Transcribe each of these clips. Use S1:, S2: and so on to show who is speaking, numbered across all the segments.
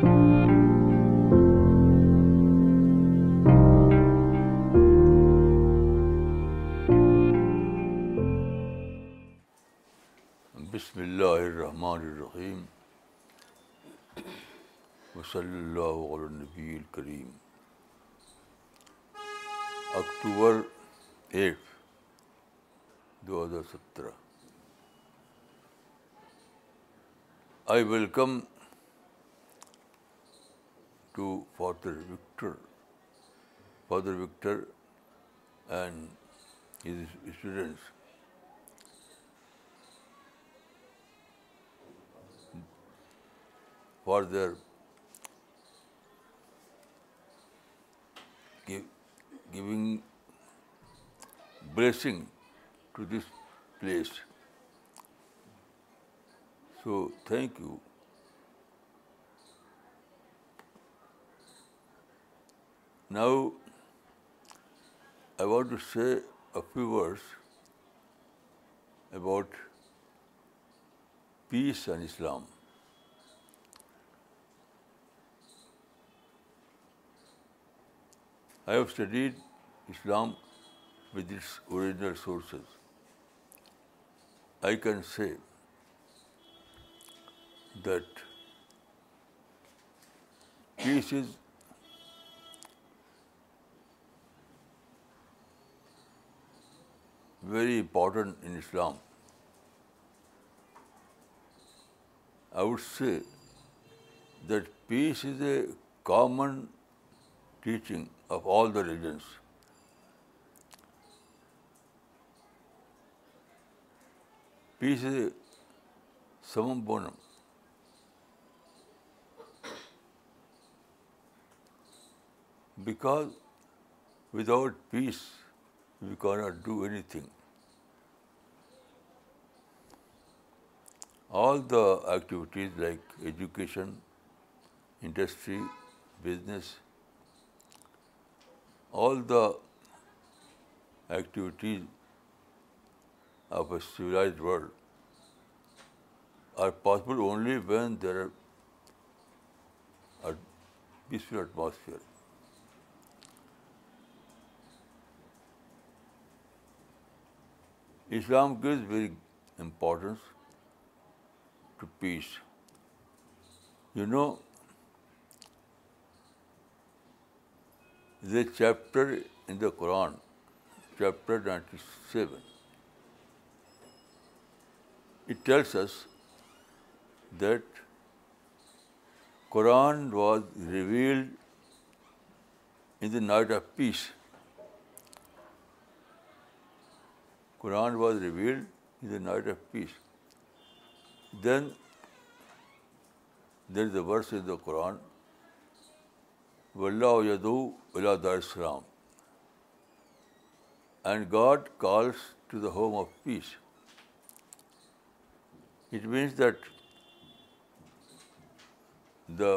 S1: بسم اللہ الرحمن الرحیم وصلی اللہ علیہ ال الکریم اکتوبر ایٹ دو ہزار سترہ I welcome to Father Victor and his students. For their giving blessing to this place. So thank you. Now, I want to say a few words about peace and Islam. I have studied Islam with its original sources. I can say that peace is very important in Islam. I would say that peace is a common teaching of all the religions. Peace is a summum bonum. Because without peace, we cannot do anything. All the activities like education, industry, business, all the activities of a civilized world are possible only when there are a peaceful atmosphere. Islam gives very importance to peace. You know, there's a chapter in the Quran, chapter 97. It tells us that Quran was revealed in the night of peace. Quran was revealed in the night of peace then there the verse in the قرآن و اللہ اللہ دار السلام and God calls to the home of peace it means that the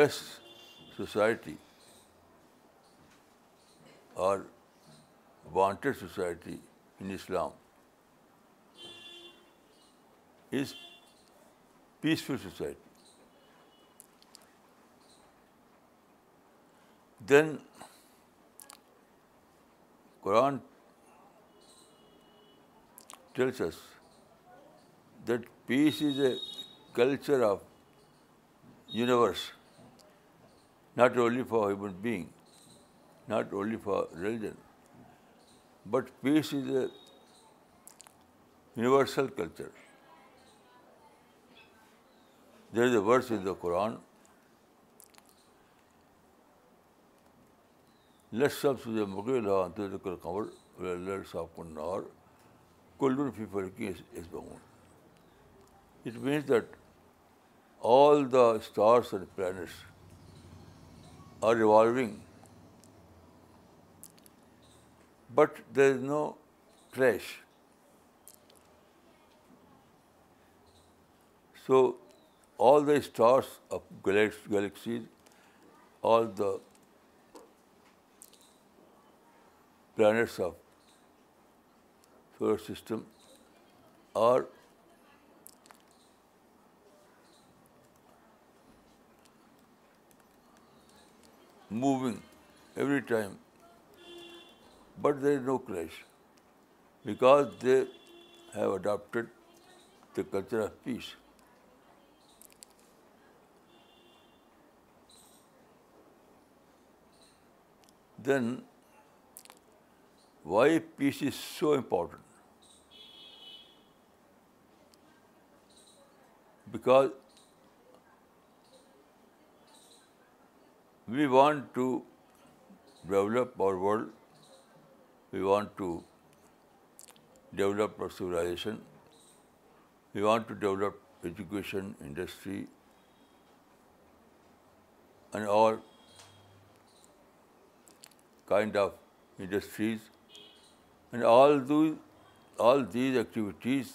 S1: best society or wanted society in Islam is peaceful society. Then Quran tells us that peace is a culture of universe, not only for human being, not only for religion. But peace is a universal culture. There is a verse in the Quran, it means that all the stars and planets are revolving but there is no trash. So all the stars of galaxies, all the planets of solar system are moving every time but there is no clash because they have adopted the culture of peace. Then why peace is so important? Because we want to develop our world we want to develop our civilization, we want to develop education, industry, and all kind of industries, and all these activities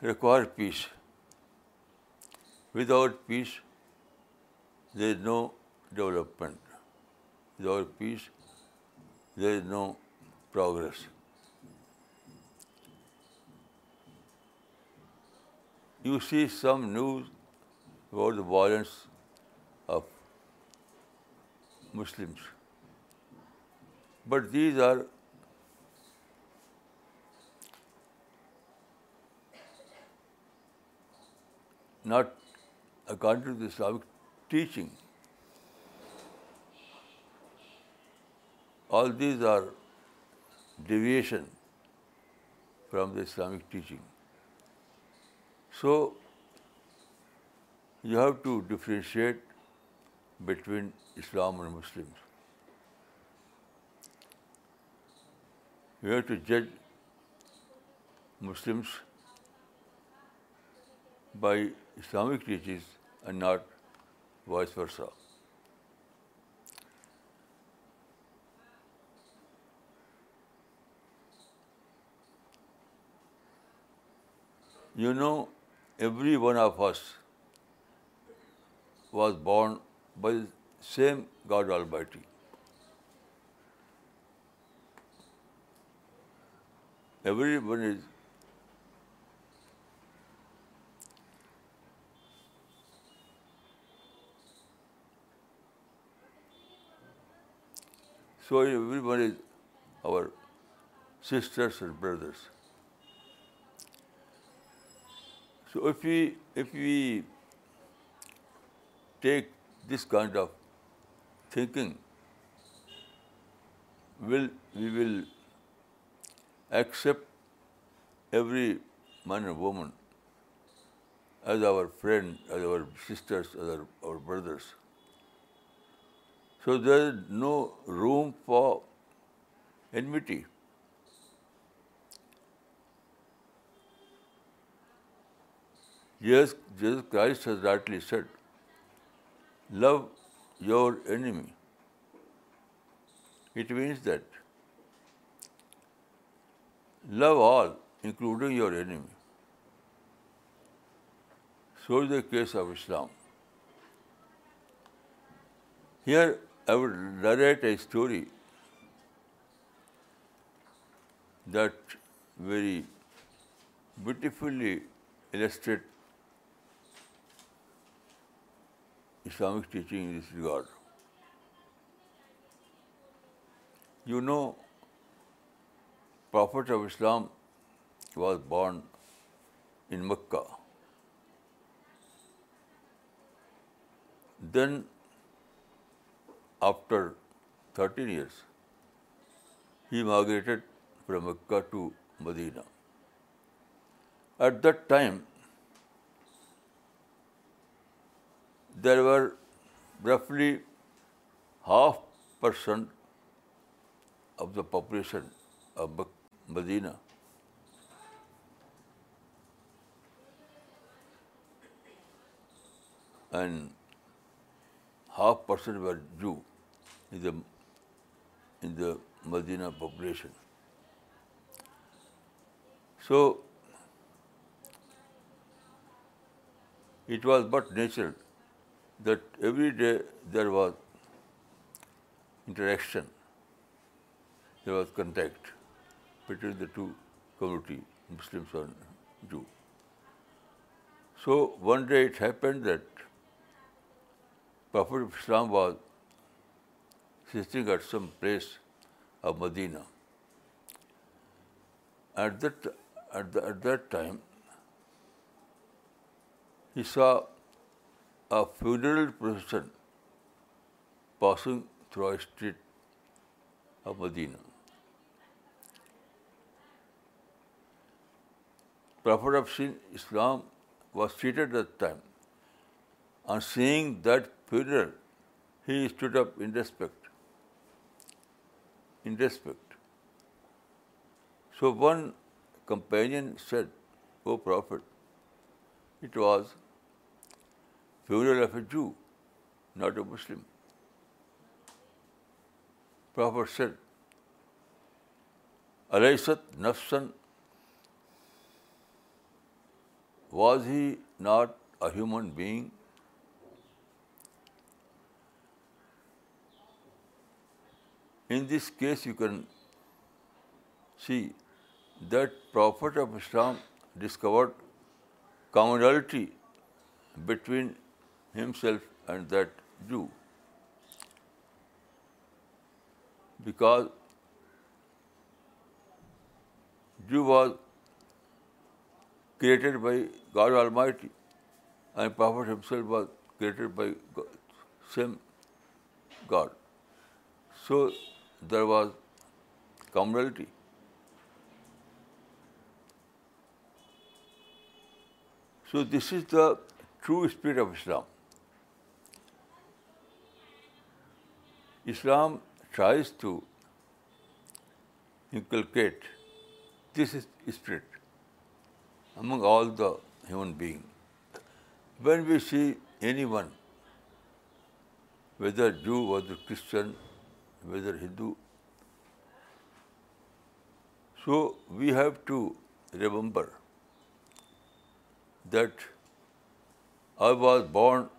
S1: require peace. Without peace, there is no development. Without peace, there is no progress. You see some news about the violence of Muslims, but these are not according to the Islamic teaching. All these are deviation from the Islamic teaching. So, you have to differentiate between Islam and Muslims. You have to judge Muslims by Islamic teachings and not vice versa. You know, every one of us was born by the same God Almighty. Everyone is so everyone is our sisters and brothers. So if we take this kind of thinking, we will accept every man and woman as our friend, as our sisters, as our brothers. So there is no room for enmity. Jesus Christ has rightly said, love your enemy. It means that love all, including your enemy. So is the case of Islam. Here I would narrate a story that very beautifully illustrates Islamic teaching in this regard. You know, Prophet of Islam was born in Mecca. Then, after 13 years, he migrated from Mecca to Medina. At that time, there were roughly half% of the population of Medina and half% were Jew in the Medina population. So it was but natural that every day there was interaction, there was contact between the two communities, Muslims and Jews. So one day it happened that Prophet of Islam was sitting at some place of Medina. At that time, he saw a funeral procession passing through a street of Medina. Prophet of Islam was seated at the time. On seeing that funeral, he stood up in respect. So one companion said, "O Prophet, it was funeral of a Jew, not a Muslim. Prophet said, Alaysat nafsan, was he not a human being? In this case, you can see that Prophet of Islam discovered commonality between himself and that Jew, because Jew was created by God Almighty and Prophet himself was created by God, same God. So there was commonality. So this is the true spirit of Islam. Islam tries to inculcate this spirit among all the human beings. When we see anyone, whether Jew, whether Christian, whether Hindu, so we have to remember that I was born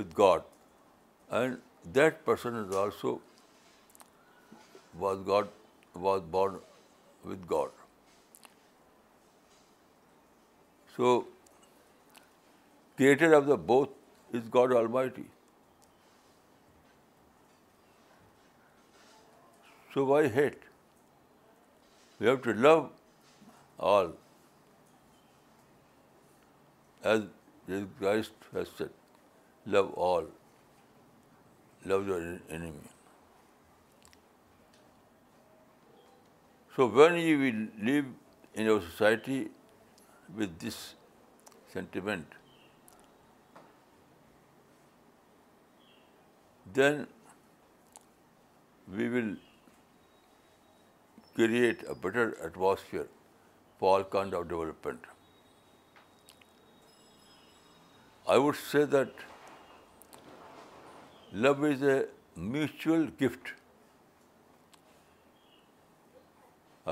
S1: with God and that person is also was born with God. So, creator of the both is God Almighty. So why hate? We have to love all, as Christ has said, love all love your enemy. So when you will live in our society with this sentiment, then we will create a better atmosphere for all kinds of development. I would say that Love is a mutual gift.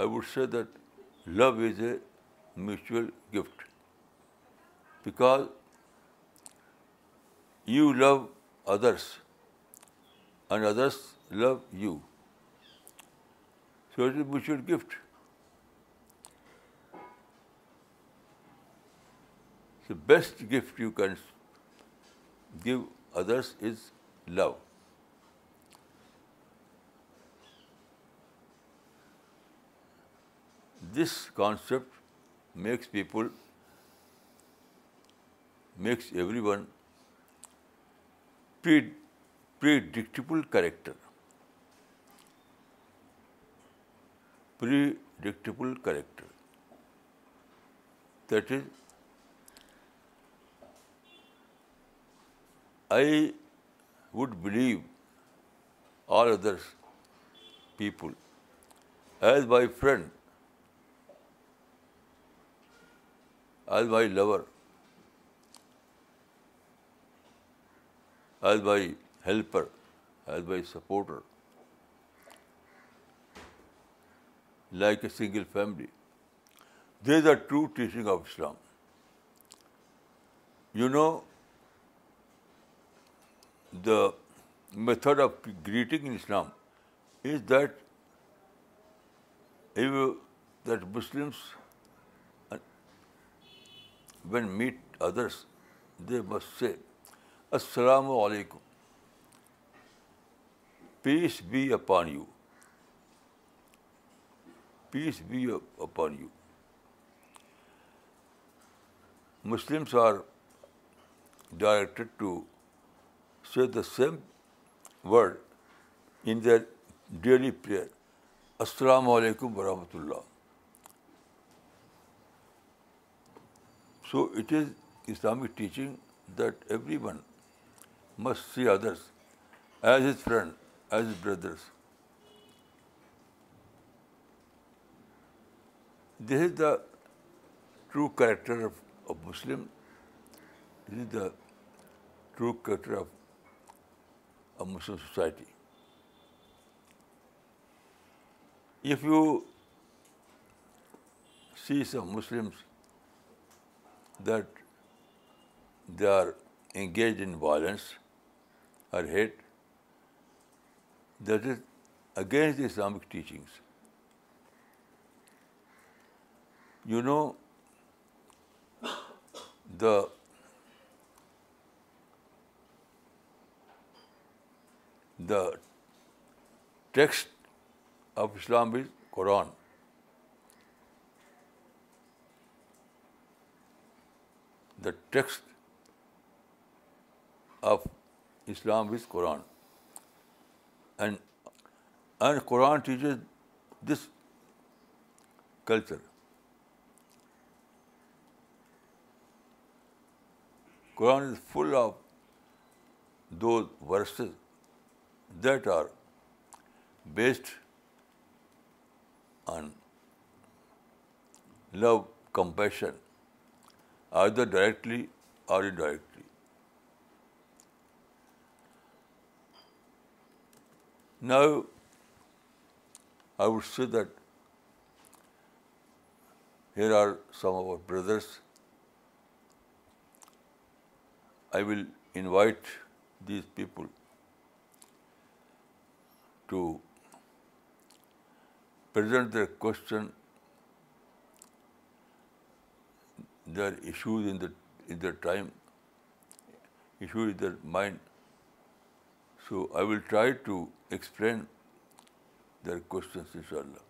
S1: I would say that love is a mutual gift, because you love others and others love you. So it is a mutual gift. The best gift you can give others is love. This concept makes everyone predictable character. Predictable character. That is, I would believe all other people as my friend, as my lover, as my helper, as my supporter, like a single family. These are true teaching of Islam. You know, the method of greeting in Islam is that that Muslims when meet others they must say السلام علیکم peace be upon you peace be upon you Muslims are directed to the same word in daily prayer السلام علیکم ورحمۃ اللہ so it is Islamic teaching that every one must see others as his friend as his brothers this is the true character of Muslim this is the true character of a Muslim society. If you see some Muslims that they are engaged in violence or hate, that is against the Islamic teachings. You know, the The text of Islam is Quran. The text of Islam is Quran. And Quran teaches this culture. Quran is full of those verses that are based on love, compassion, either directly or indirectly. Now, I would say that here are some of our brothers. I will invite these people to present the question their issues in the the time issues the mind so I will try to explain their questions ان شاء اللہ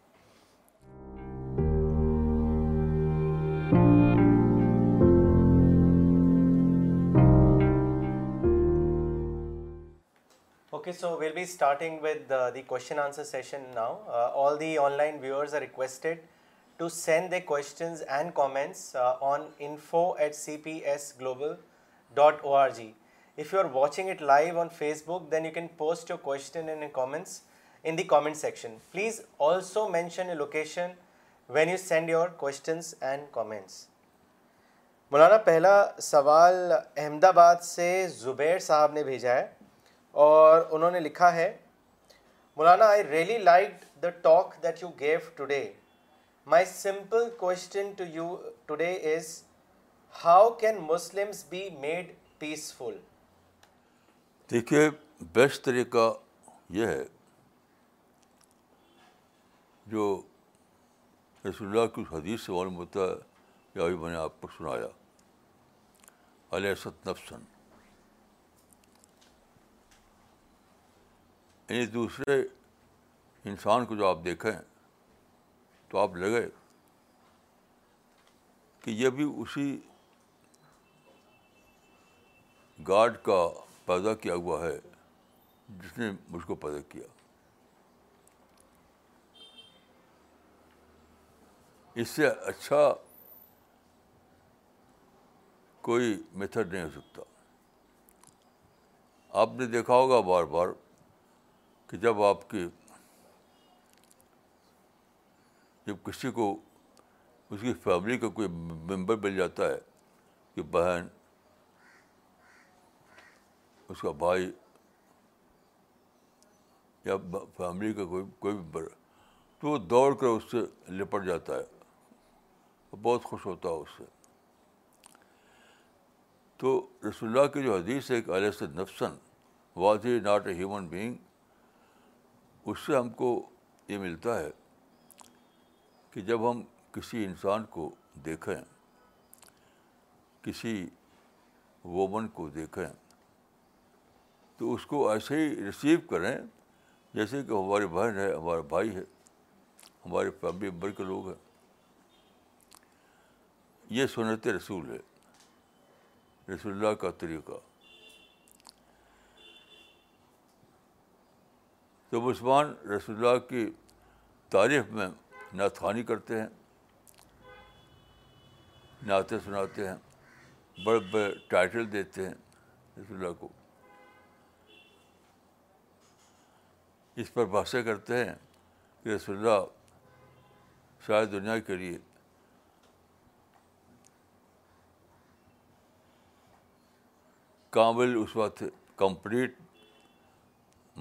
S2: so we'll be starting with the Q then you can post your Q please also mention a location when you send your Q Maulana پہلا سوال احمد آباد سے زبیر صاحب نے بھیجا ہے اور انہوں نے لکھا ہے Maulana I really like the talk that you give today my simple question to you today is how can Muslims be made peaceful
S3: دیکھیے بیسٹ طریقہ یہ ہے جو رسول اللہ کی حدیث سے معلوم ہوتا ہے ابھی میں نے آپ کو سنایا علیہ ست نفسن یعنی دوسرے انسان کو جو آپ دیکھیں تو آپ لگے کہ یہ بھی اسی گاڈ کا پیدا کیا ہوا ہے جس نے مجھ کو پیدا کیا اس سے اچھا کوئی میتھڈ نہیں ہو سکتا آپ نے دیکھا ہوگا بار بار کہ جب آپ کی جب کسی کو اس کی فیملی کا کوئی ممبر مل جاتا ہے کہ بہن اس کا بھائی یا فیملی کا کوئی کوئی ممبر تو وہ دوڑ کر اس سے لپٹ جاتا ہے بہت خوش ہوتا ہے اس سے تو رسول اللہ کی جو حدیث ہے کہ علیہ سے نفسن وادی ناٹ اے ہیومن بینگ اس سے ہم کو یہ ملتا ہے کہ جب ہم کسی انسان کو دیکھیں کسی وومن کو دیکھیں تو اس کو ایسے ہی ریسیو کریں جیسے کہ ہماری بہن ہے ہمارا بھائی ہے ہمارے فیملی ممبر کے لوگ ہیں یہ سنت رسول ہے رسول اللہ کا طریقہ تو مسلمان رسول اللہ کی تعریف میں ناطخوانی کرتے ہیں نعتیں سناتے ہیں بڑے بڑے ٹائٹل دیتے ہیں رسول اللہ کو اس پر بحثیں کرتے ہیں کہ رسول اللہ شاید دنیا کے لیے کامل اس وقت کمپلیٹ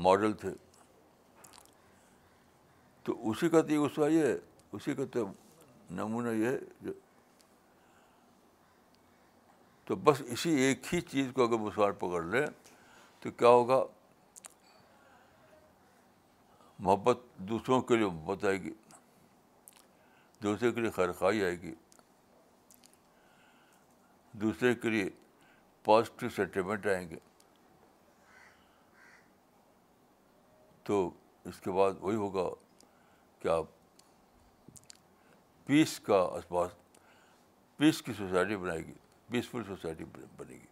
S3: ماڈل تھے تو اسی کا تو یہ کا یہ ہے اسی کا تو نمونہ یہ ہے جو بس اسی ایک ہی چیز کو اگر مسوار پکڑ لیں تو کیا ہوگا محبت دوسروں کے لیے محبت آئے گی دوسرے کے لیے خیرخائی آئے گی دوسرے کے لیے پازیٹیو سینٹیمنٹ آئیں گے تو اس کے بعد وہی ہوگا پیس پیس کا اسباس کی سوسائٹی بنائے گی پیسفل سوسائٹی بنے گی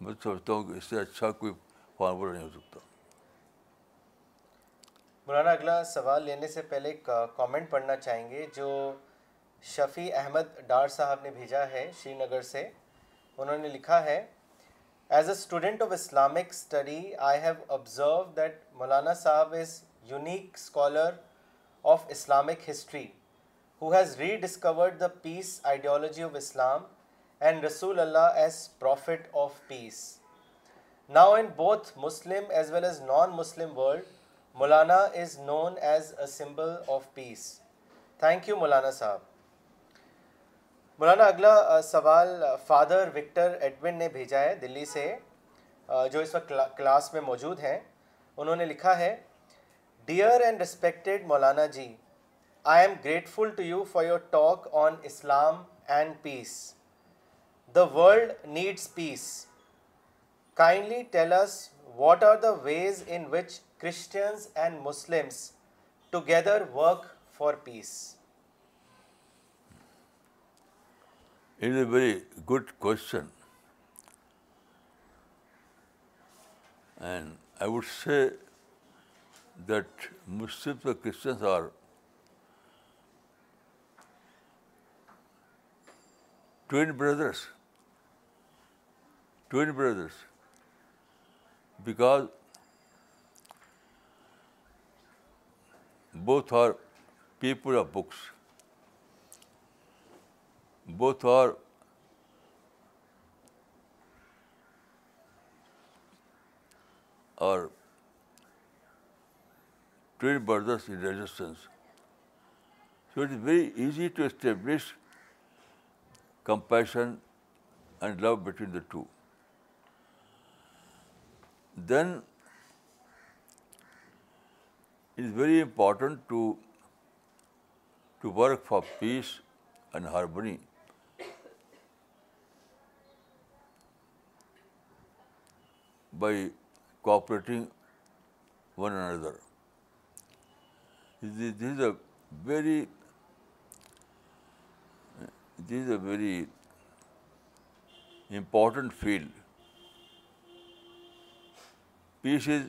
S3: میں سمجھتا ہوں کہ اس سے اچھا کوئی فارمول نہیں ہو سکتا
S2: مولانا اگلا سوال لینے سے پہلے کامنٹ پڑھنا چاہیں گے جو شفیع احمد ڈار صاحب نے بھیجا ہے شری نگر سے انہوں نے لکھا ہے as a student of Islamic study I have observe that Maulana صاحب is unique scholar of Islamic history who has rediscovered the peace ideology of Islam and رسول اللہ as prophet of peace now in both Muslim as well as non Muslim world Maulana is known as a symbol of peace thank you Maulana صاحب مولانا اگلا سوال father Victor admin نے بھیجا ہے دلی سے جو اس وقت کلاس میں موجود ہیں انہوں نے لکھا ہے Dear and respected Maulana Ji, I am grateful to you for your talk on Islam and peace. The world needs peace. Kindly tell us what are the ways in which Christians and Muslims together work for peace.
S1: It is a very good question. And I would say that Muslims or Christians are twin brothers. Twin brothers. Because both are people of books. Both are train burgers in resistance. So it is very easy to establish compassion and love between the two. Then it is very important to work for peace and harmony. By cooperating one another. This is a very important field. Peace is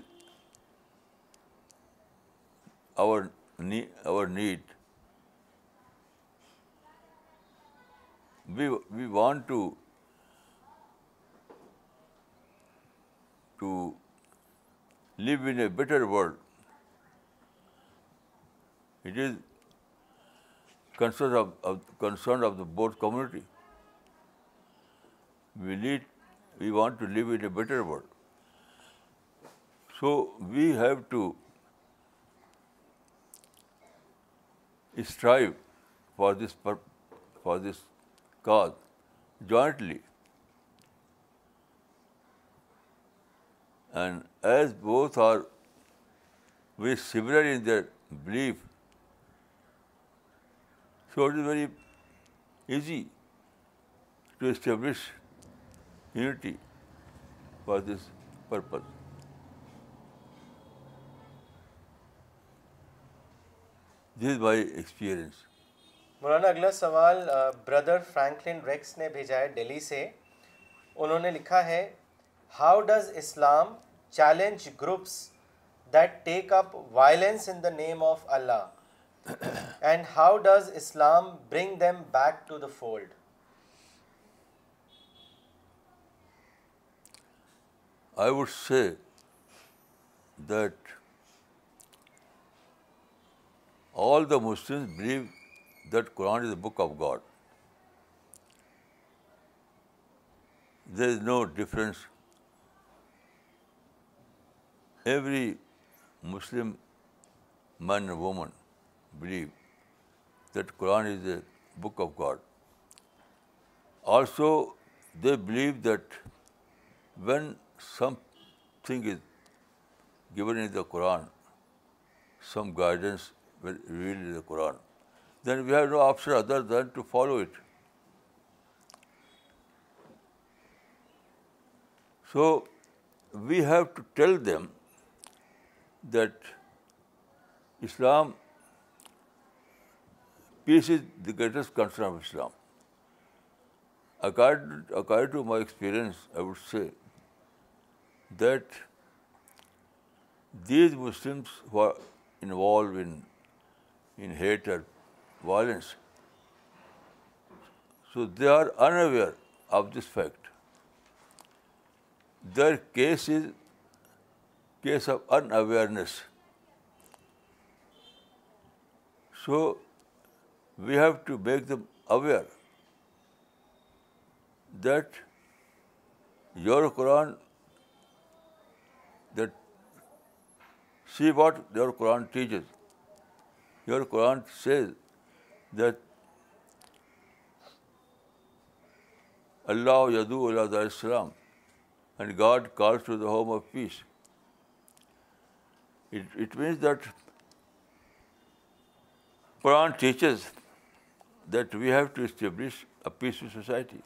S1: our need. We want to live in a better world. It is concern of the both community. We want to live in a better world. So we have to strive for this cause jointly. And as both are very similar in their belief so it is very easy to establish unity for this purpose this by experience
S2: Maulana اگلا سوال brother Franklin racks نے بھیجا ہے ڈلہی سے انہوں نے لکھا ہے how does Islam challenge groups that take up violence in the name of Allah And how does Islam bring them back to the fold?
S1: I would say that all the Muslims believe that Quran is the book of God. There is no difference. Every Muslim man and woman believe that Quran is a book of God. Also, they believe that when something is given in the Quran, some guidance will revealed in the Quran, then we have no option other than to follow it. So, we have to tell them that Islam Peace is the greatest concern of Islam. According to my experience, I would say that these Muslims who are involved in hate or violence, so they are unaware of this fact. Their case is case of unawareness. So we have to make them aware that your Quran that see what your Quran teaches your Quran says that اللہ یدو اللہ السلام and God call to the home of peace it means that Quran teachers that we have to establish a peaceful society.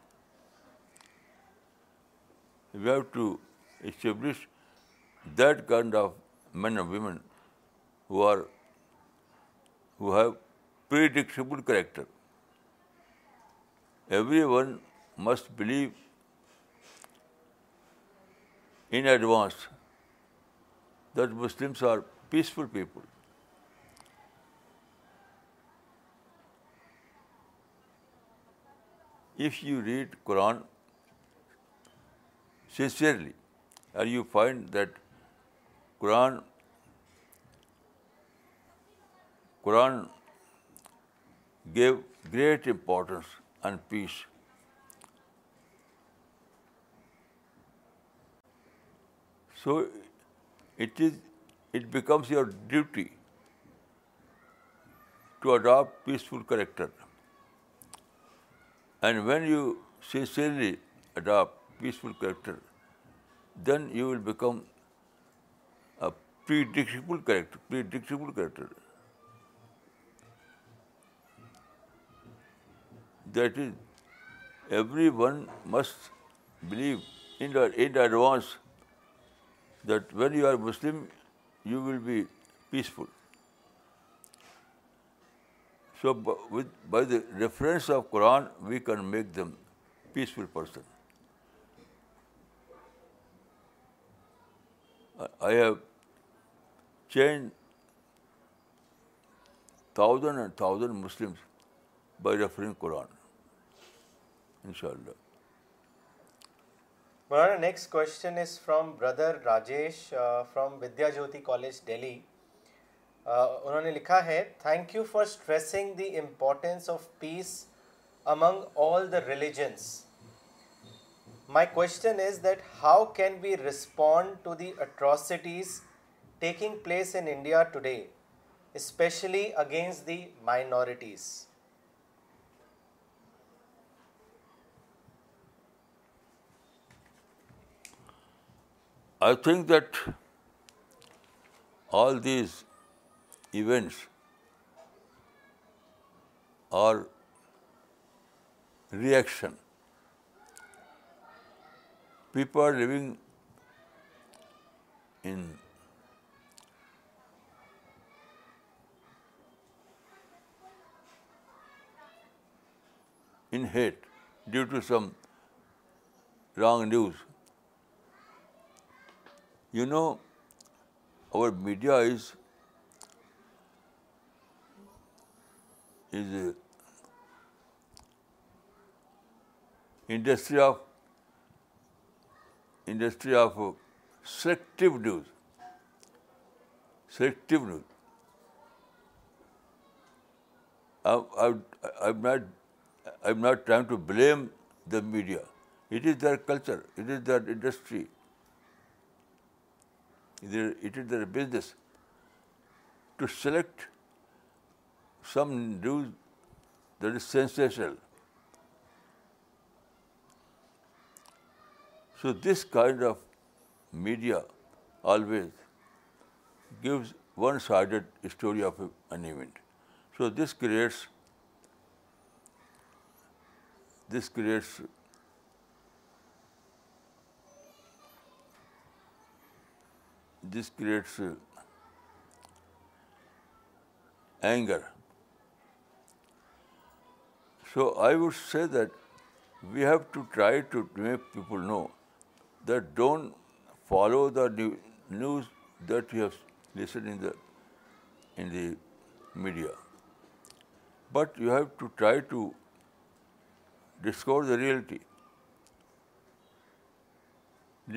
S1: We have to establish that kind of men and women who have predictable character. Everyone must believe in advance that Muslims are peaceful people. If you read Quran sincerely and you find that Quran Quran gave great importance and peace so it is it becomes your duty to adapt peaceful character And when you sincerely adopt peaceful character, then you will become a predictable character. That is, everyone must believe in advance that when you are Muslim, you will be peaceful. So with by the reference of Quran we can make them peaceful person I have change thousand and thousand Muslim by referring قرآن ان شاء
S2: اللہ Maulana next question is from brother Rajesh from Vidya Jyoti college Delhi انہوں نے لکھا ہے thank you for stressing the importance of peace among all the religions my question is that how can we respond to the atrocities taking place in India today especially against the minorities
S1: I think that all these events or reaction people are in hate due to some wrong news you know or media is is industry of selective news. I'm not trying to blame the media. It is their culture. It is their industry. It is their business to select some news that is sensational. So this kind of media always gives one-sided story of an event. So this creates uh, anger so I would say that we have to try to make people know that don't follow the news that you have listened in the media. But you have to try to discover the reality.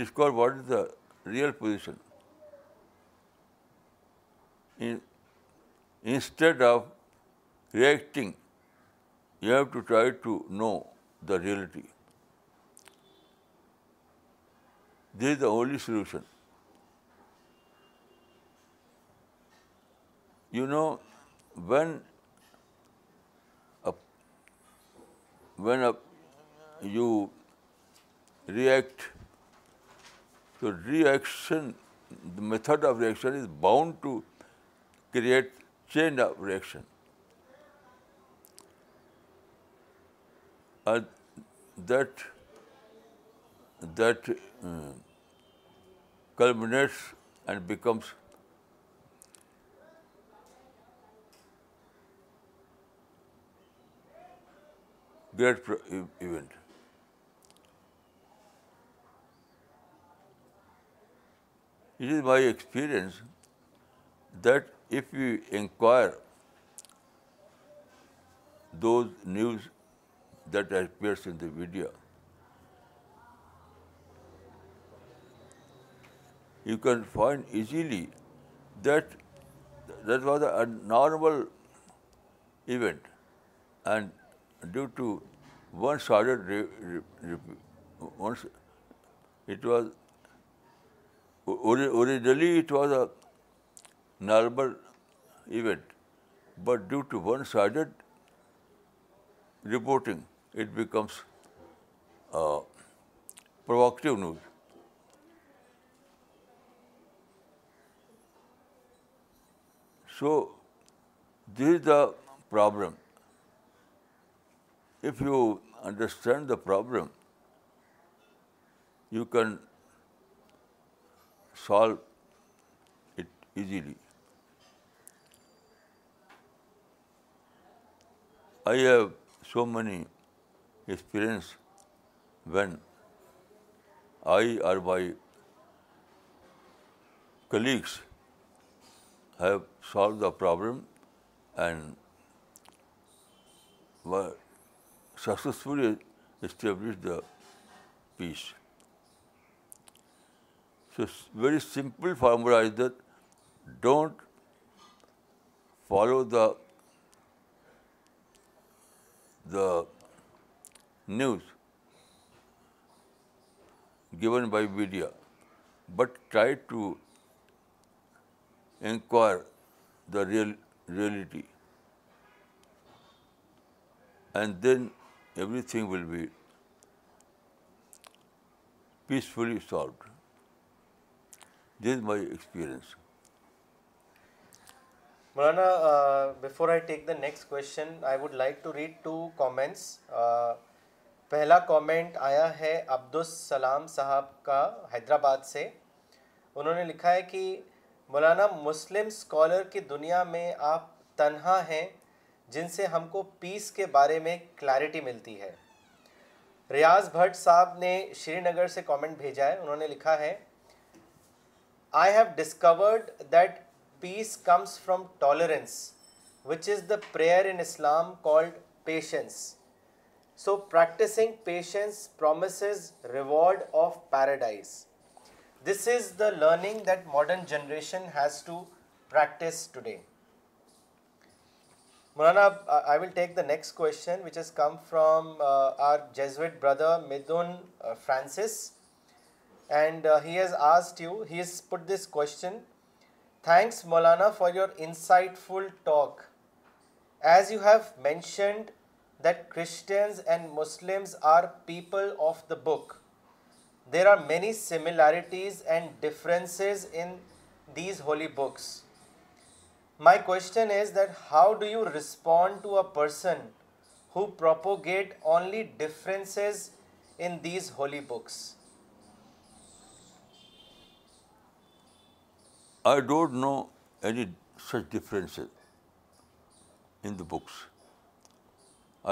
S1: Discover what is the real position. Instead of reacting you have to try to know the reality. This is the only solution. You know, when you react, so reaction, the method of reaction is bound to create chain of reaction. that culminates and becomes great event. It is my experience that if we inquire those news that appears in the video. You can find easily that that was a normal event, and due to once it was originally it was a normal event, but due to one-sided reporting, it becomes provocative news. So, this is the problem. If you understand the problem, you can solve it easily. I have so many experience when I or my colleagues have solved the problem and were successfully established the peace. So, very simple formula is that don't follow the news given by media, but try to inquire the reality, and then everything will be peacefully solved. This is my experience.
S2: Maulana, uh, before I take the next question, I would like to read two comments uh, پہلا comment آیا ہے عبدالسلام صاحب کا حیدرآباد سے انہوں نے لکھا ہے کہ مولانا مسلم سکولر کی دنیا میں آپ تنہا ہیں جن سے ہم کو پیس کے بارے میں کلیرٹی ملتی ہے ریاض بھٹ صاحب نے شری نگر سے کومنٹ بھیجا ہے انہوں نے لکھا ہے I have discovered that peace comes from tolerance which is the prayer in Islam called patience So practicing patience promises reward of paradise. This is the learning that modern generation has to practice today. Maulana, I will take the next question, which has come from uh, our Jesuit brother Midun uh, Francis, and uh, he has asked you, he has put this question: thanks Maulana for your insightful talk. As you have mentioned that Christians and Muslims are people of the book. There are many similarities and differences in these holy books. My question is that how do you respond to a person who propagate only differences in these holy books?
S1: I don't know any such differences in the books.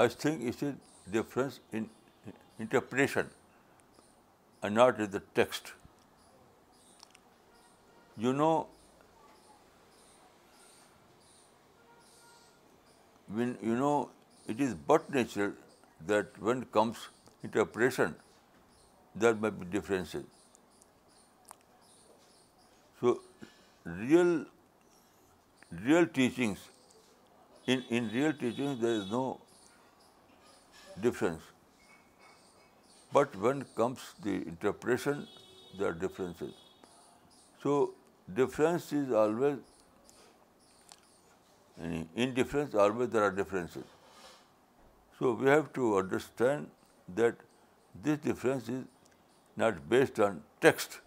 S1: I think it is difference in interpretation and not in the text. You know, when you know, it is but natural that when it comes interpretation, there might be differences. So, real teachings, in real teachings, there is no difference. But when comes the interpretation, there are differences. So difference is always, in difference always there are differences. So we have to understand that this difference is not based on text,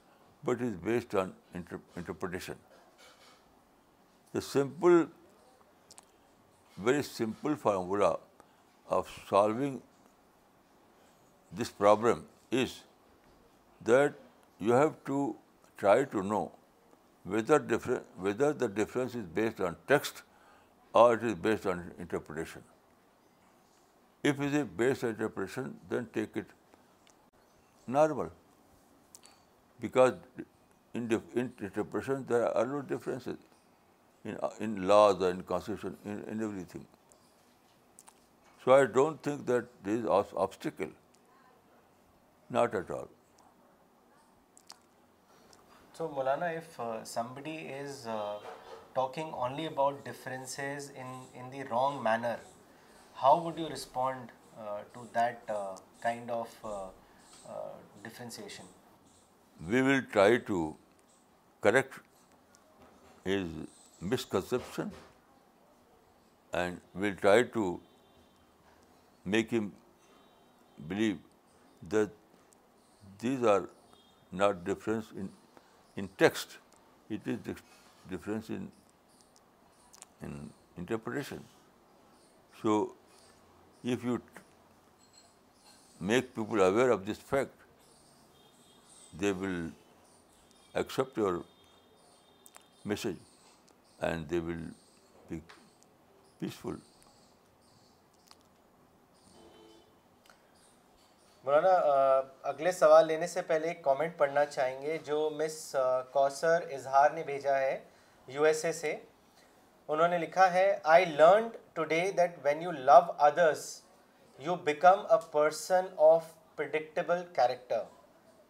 S1: but is based on interpretation. The simple, very simple formula of solving this problem is that you have to try to know whether the difference is based on text or it is based on interpretation. If it is based on interpretation, then take it normal, because in interpretation there are no differences in laws or in constitution, in everything. So I don't think that there is an obstacle, not at all.
S2: So Maulana, if uh, somebody is uh, talking only about differences in the wrong manner, how would you respond uh, to that kind of differentiation?
S1: We will try to correct his misconception and we will try to make him believe that these are not difference in text, it is difference in interpretation. So if you make people aware of this fact, they will accept your message and they will be peaceful.
S2: مولانا اگلے سوال لینے سے پہلے ایک comment پڑھنا چاہیں گے جو مس کوثر اظہار نے بھیجا ہے یو ایس اے سے انہوں نے لکھا ہے I learned today that when you love others you become a person of predictable character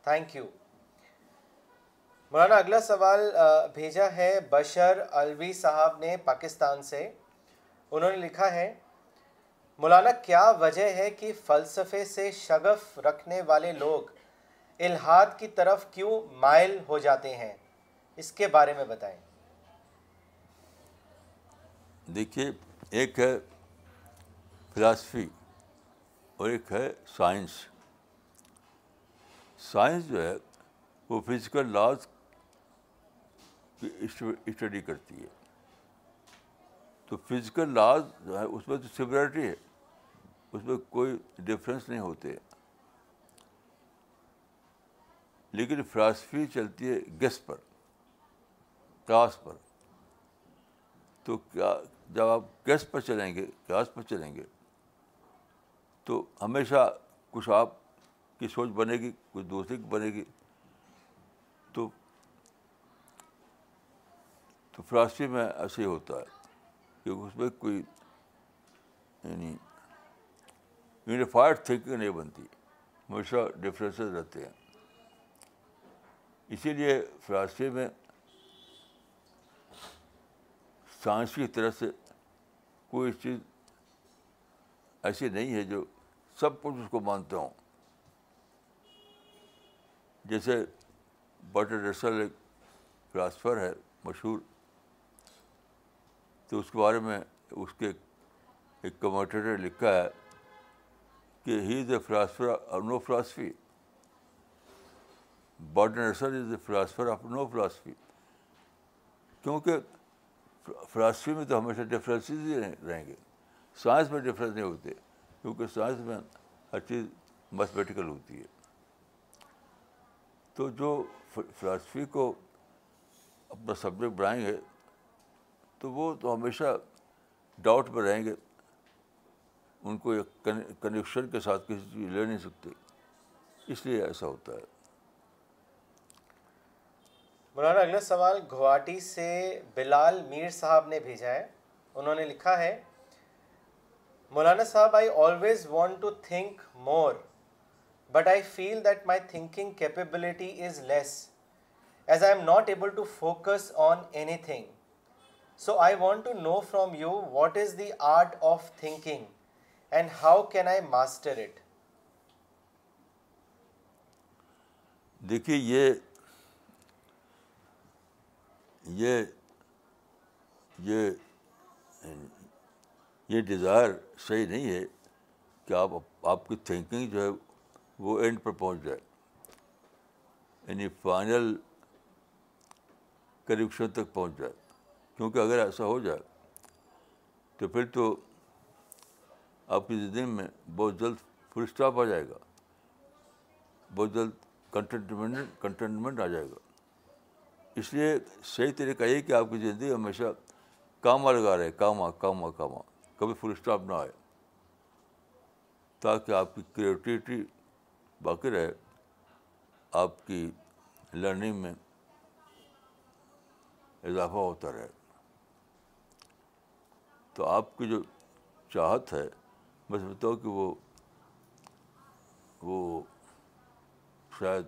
S2: thank you Maulana اگلا سوال بھیجا ہے بشر الوی صاحب نے پاکستان سے انہوں نے لکھا ہے مولانا کیا وجہ ہے کہ فلسفے سے شغف رکھنے والے لوگ الحاد کی طرف کیوں مائل ہو جاتے ہیں اس کے بارے میں بتائیں
S3: دیکھیے ایک ہے فلاسفی اور ایک ہے سائنس سائنس جو ہے وہ فزیکل لاز کی اسٹڈی کرتی ہے تو فزیکل لاز جو ہے اس میں تو سلیبریٹی ہے اس میں کوئی ڈفرینس نہیں ہوتے لیکن فلاسفی چلتی ہے گیس پر کلاس پر تو کیا جب آپ گیس پر چلیں گے کلاس پر چلیں گے تو ہمیشہ کچھ آپ کی سوچ بنے گی کچھ دوسری کی بنے گی تو تو فلاسفی میں ایسے ہی ہوتا ہے کہ اس میں کوئی یعنی یونیفائڈ تھنکنگ نہیں بنتی ہمیشہ ڈفرینسز رہتے ہیں اسی لیے فلاسفی میں سائنس کی طرح سے کوئی چیز ایسی نہیں ہے جو سب کچھ اس کو مانتا ہوں جیسے بٹر رسل ایک فلاسفر ہے مشہور تو اس کے بارے میں اس کے ایک کمیٹیٹر لکھا ہے کہ he is a philosopher of no philosophy باڈن is a philosopher of no philosophy کیونکہ فلاسفی میں تو ہمیشہ ڈفرینسز ہی رہیں گے سائنس میں ڈفرینس نہیں ہوتے کیونکہ سائنس میں ہر چیز میتھمیٹیکل ہوتی ہے تو جو فلاسفی کو اپنا سبجیکٹ بنائیں گے تو وہ تو ہمیشہ ڈاؤٹ میں رہیں گے ان کو ایک کنیکشن کے ساتھ کسی چیز لے نہیں سکتے اس لیے ایسا ہوتا ہے
S2: مولانا اگلا سوال گوہاٹی سے بلال میر صاحب نے بھیجا ہے انہوں نے لکھا ہے مولانا صاحب I always want to think more but I feel that my thinking capability is less as I am not able to focus on anything so I want to know from you what is the art of thinking and how can I master it
S3: دیکھیے یہ یہ یہ یہ Dzire صحیح نہیں ہے کہ آپ آپ کی تھنکنگ جو ہے وہ اینڈ پر پہنچ جائے یعنی فائنل کریکشن تک پہنچ جائے کیونکہ اگر ایسا ہو جائے تو پھر تو آپ کی زندگی میں بہت جلد فل اسٹاپ آ جائے گا بہت جلد کنٹینٹمنٹ کنٹینٹمنٹ آ جائے گا اس لیے صحیح طریقہ یہ کہ آپ کی زندگی ہمیشہ کام لگا رہے کام آ کام کام آ کبھی فل اسٹاپ نہ آئے تاکہ آپ کی کریٹیوٹی باقی رہے آپ کی لرننگ میں اضافہ ہوتا رہے تو آپ کی جو چاہت ہے میں سمجھتا ہوں کہ وہ وہ شاید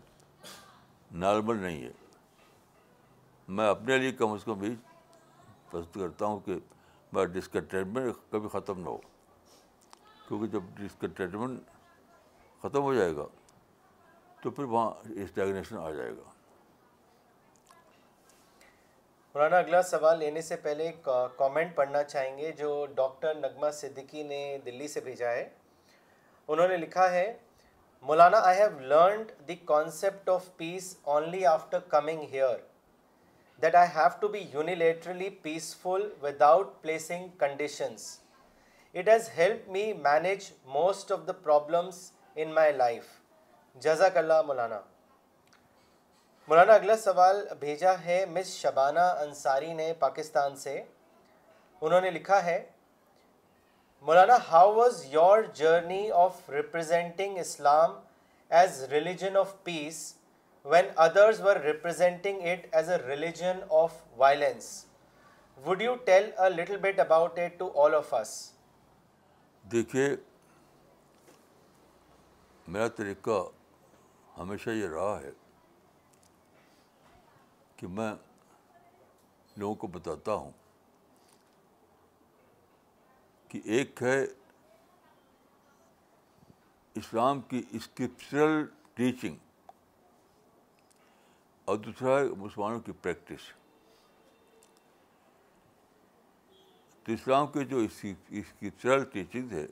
S3: نارمل نہیں ہے میں اپنے لیے کم از کم بھی پسند کرتا ہوں کہ میرا ڈسکنٹینمنٹ کبھی ختم نہ ہو کیونکہ جب ڈسکنٹینمنٹ ختم ہو جائے گا تو پھر وہاں اسٹیگنیشن آ جائے گا
S2: مولانا اگلا سوال لینے سے پہلے ایک کامنٹ پڑھنا چاہیں گے جو ڈاکٹر نغمہ صدیقی نے دلی سے بھیجا ہے انہوں نے لکھا ہے Maulana I have learned the concept of peace only after coming here that I have to be unilaterally peaceful without placing conditions it has help me manage most of the problems in my life جزاک اللہ مولانا مولانا اگلا سوال بھیجا ہے مس شبانہ انصاری نے پاکستان سے انہوں نے لکھا ہے Maulana how was your journey of representing Islam as religion of peace when others were representing it as a religion of violence would you tell a little bit about it to all of us
S3: دیکھیے میرا طریقہ ہمیشہ یہ رہا ہے کہ میں لوگوں کو بتاتا ہوں کہ ایک ہے اسلام کی اسکرپچرل ٹیچنگ اور دوسرا ہے مسلمانوں کی پریکٹس تو اسلام کے جو اسکرپچرل ٹیچنگ ہے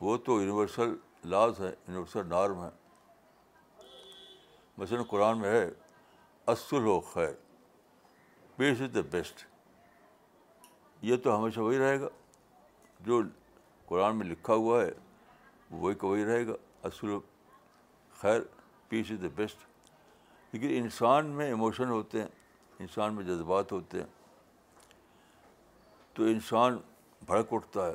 S3: وہ تو یونیورسل لاز ہے یونیورسل نارم ہے مثلاً قرآن میں ہے اصل و خیر پیس از دا بیسٹ یہ تو ہمیشہ وہی رہے گا جو قرآن میں لکھا ہوا ہے وہی کا وہی رہے گا اصل و خیر پیس از دا بیسٹ لیکن انسان میں ایموشن ہوتے ہیں انسان میں جذبات ہوتے ہیں تو انسان بھڑک اٹھتا ہے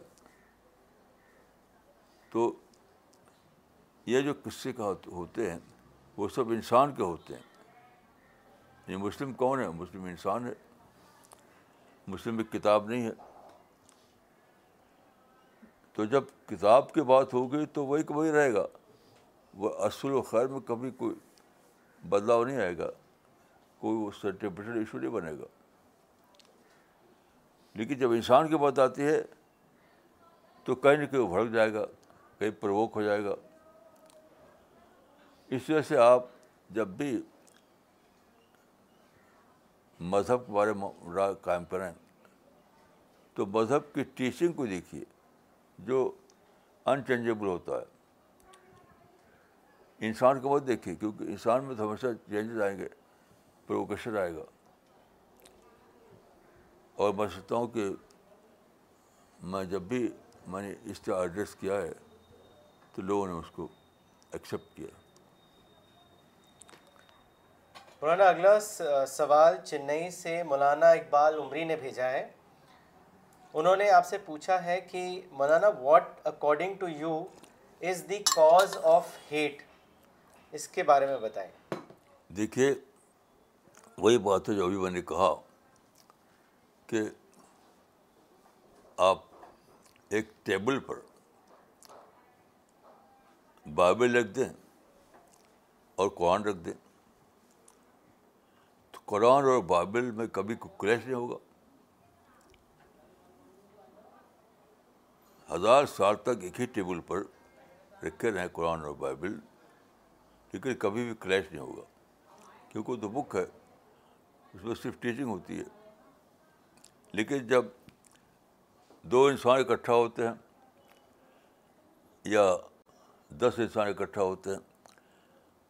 S3: تو یہ جو قصے کا ہوتے ہیں وہ سب انسان کے ہوتے ہیں مسلم کون ہے مسلم انسان ہے مسلم ایک کتاب نہیں ہے تو جب کتاب کی بات ہوگی تو وہی کہ وہی رہے گا وہ اصل و خیر میں کبھی کوئی بدلاؤ نہیں آئے گا کوئی وہ سرٹیفکیٹ ایشو نہیں بنے گا لیکن جب انسان کی بات آتی ہے تو کہیں نہ کہیں وہ بھڑک جائے گا کہیں پرووک ہو جائے گا اس وجہ سے آپ جب بھی مذہب کے بارے والے قائم کریں تو مذہب کی ٹیچنگ کو دیکھیے جو انچینجیبل ہوتا ہے انسان کو بہت دیکھیے کیونکہ انسان میں تو ہمیشہ چینجز آئیں گے پروکیشن آئے گا اور میں سوچتا ہوں کہ میں جب بھی میں نے اس کا ایڈریس کیا ہے تو لوگوں نے اس کو ایکسیپٹ کیا
S2: مولانا اگلا سوال چنئی سے مولانا اقبال عمری نے بھیجا ہے انہوں نے آپ سے پوچھا ہے کہ مولانا what according to you is the cause of hate اس کے بارے میں بتائیں
S3: دیکھیے وہی بات ہے جو ابھی میں نے کہا کہ آپ ایک ٹیبل پر بائبل رکھ دیں اور قرآن رکھ دیں قرآن اور بائبل میں کبھی کوئی کلیش نہیں ہوگا ہزار سال تک ایک ہی ٹیبل پر رکھے رہے قرآن اور بائبل لیکن کبھی بھی کلیش نہیں ہوگا کیونکہ وہ تو بک ہے اس میں صرف ٹیچنگ ہوتی ہے لیکن جب دو انسان اکٹھا ہوتے ہیں یا دس انسان اکٹھا ہوتے ہیں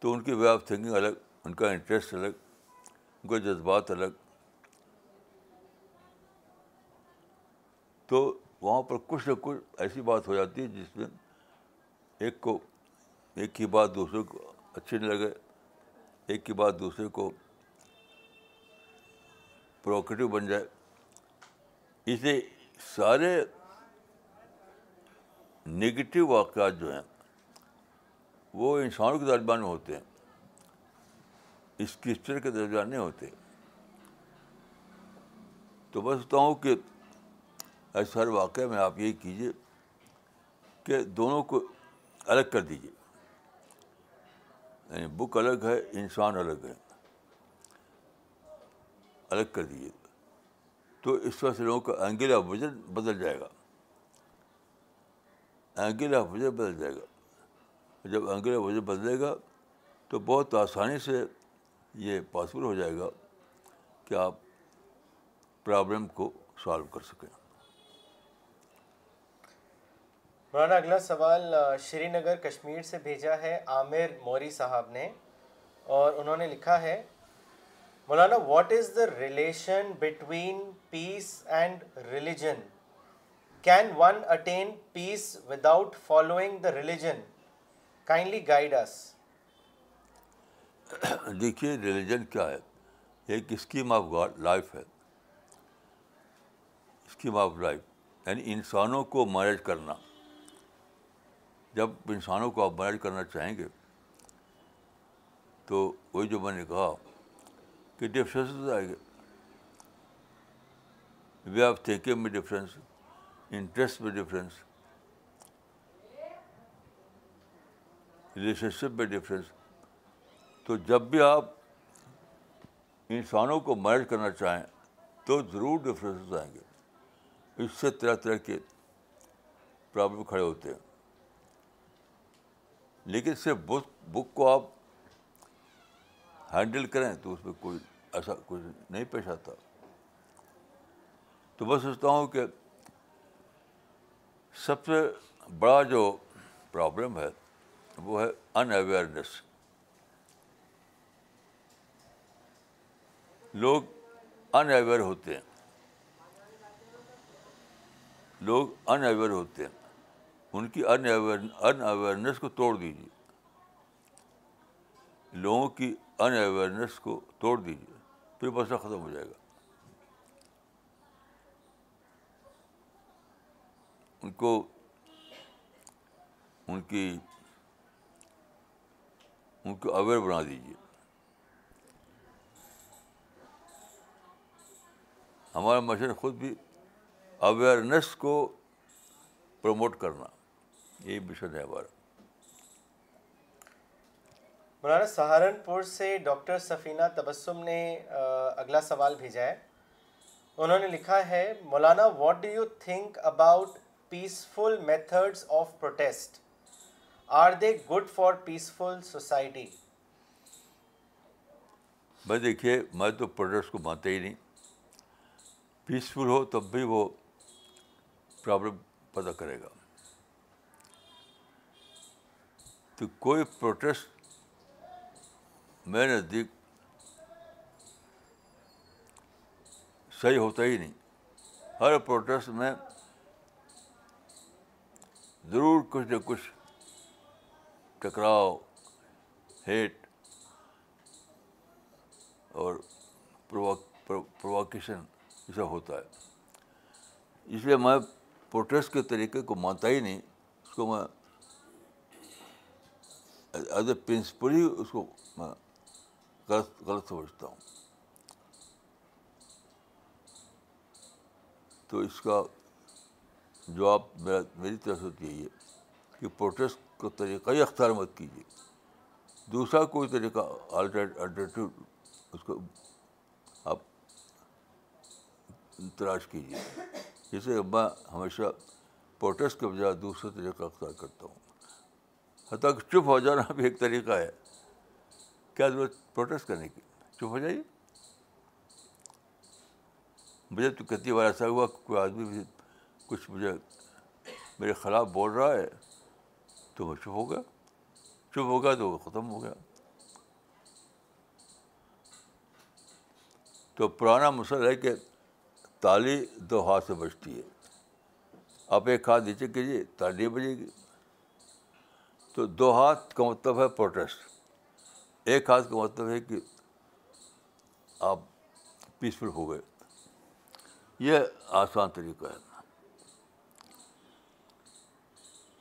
S3: تو ان کی وے آف تھنکنگ الگ ان کا انٹرسٹ الگ کے جذبات الگ تو وہاں پر کچھ نہ کچھ ایسی بات ہو جاتی ہے جس میں ایک کو ایک کی بات دوسرے کو اچھی نہیں لگے ایک کی بات دوسرے کو پروکٹیو بن جائے اس لیے سارے نگیٹو واقعات جو ہیں وہ انسانوں کے درمیان میں ہوتے ہیں اسکرپچر کے درمیان ہوتے تو میں سوچتا ہوں کہ ایسے ہر واقعہ میں آپ یہی کیجیے کہ دونوں کو الگ کر دیجیے یعنی بک الگ ہے انسان الگ ہے الگ کر دیجیے تو اس سے لوگوں کا اینگل آف وزن بدل جائے گا اینگل آف وزن بدل جائے گا جب اینگل آف آفن بدلے گا تو بہت آسانی سے یہ پاسبل ہو جائے گا کہ آپ پرابلم کو سالو کر سکیں
S2: مولانا اگلا سوال شری نگر کشمیر سے بھیجا ہے عامر موری صاحب نے اور انہوں نے لکھا ہے Maulana what is the relation between peace and religion can one attain peace without following the religion kindly guide us
S3: دیکھیے ریلیجن کیا ہے ایک اسکیم آف گاڈ لائف ہے اسکیم آف لائف یعنی انسانوں کو مینج کرنا جب انسانوں کو آپ مینج کرنا چاہیں گے تو وہی جو میں نے کہا کہ ڈفرینس آئے گا وے آف تھینکنگ میں ڈفرینس انٹرسٹ میں ڈفرینس ریلیشن شپ میں ڈفرینس تو جب بھی آپ انسانوں کو مرج کرنا چاہیں تو ضرور ڈفرینس آئیں گے اس سے طرح طرح کے پرابلم کھڑے ہوتے ہیں لیکن صرف بک بک کو آپ ہینڈل کریں تو اس میں کوئی ایسا کچھ نہیں پیش آتا تو میں سوچتا ہوں کہ سب سے بڑا جو پرابلم ہے وہ ہے ان اویئرنیس لوگ ان اویئر ہوتے ہیں لوگ ان اویئر ہوتے ہیں ان کی ان اویئر ان اویئرنیس کو توڑ دیجیے لوگوں کی ان اویئرنیس کو توڑ دیجیے پھر مسئلہ ختم ہو جائے گا ان کو ان کی ان کو اویئر بنا دیجیے ہمارا مشن خود بھی اویئرنیس کو پروموٹ کرنا یہی مشن ہے ہمارا
S2: مولانا سہارنپور سے ڈاکٹر سفینہ تبسم نے اگلا سوال بھیجا ہے انہوں نے لکھا ہے Maulana what do you think about peaceful methods of protest are they good for peaceful society
S3: میں دیکھیے میں تو پروٹیسٹ کو مانتا ہی نہیں پیسفل ہو تب بھی وہ پرابلم پیدا کرے گا تو کوئی پروٹیسٹ میں نزدیک صحیح ہوتا ہی نہیں ہر پروٹیسٹ میں ضرور کچھ نہ کچھ ٹکراؤ ہیٹ اور پرواکیشن ایسا ہوتا ہے اس لیے میں پروٹیسٹ کے طریقے کو مانتا ہی نہیں اس کو میں ایز اے پرنسپل ہی اس کو میں غلط غلط سمجھتا ہوں تو اس کا جواب میرا میری طرف سے یہی ہے کہ پروٹیسٹ کا طریقہ ہی اختیار مت کیجیے دوسرا کوئی طریقہ اس کو تلاش کیجیے جیسے میں ہمیشہ پروٹیسٹ کے بجائے دوسرے طریقہ اختیار کرتا ہوں حتیٰ کہ چپ ہو جانا بھی ایک طریقہ ہے کیا ضرورت پروٹیسٹ کرنے کی چپ ہو جائیے مجھے تو کتنی بار ایسا ہوا کوئی آدمی بھی کچھ مجھے میرے خلاف بول رہا ہے تو وہ چپ ہو گیا چپ ہو گیا تو وہ ختم ہو گیا تو پرانا مسئلہ ہے کہ تالی دو ہاتھ سے بجتی ہے آپ ایک ہاتھ نیچے کیجیے تالی بجے گی تو دو ہاتھ کا مطلب ہے پروٹیسٹ ایک ہاتھ کا مطلب ہے کہ آپ پیسفل ہو گئے یہ آسان طریقہ ہے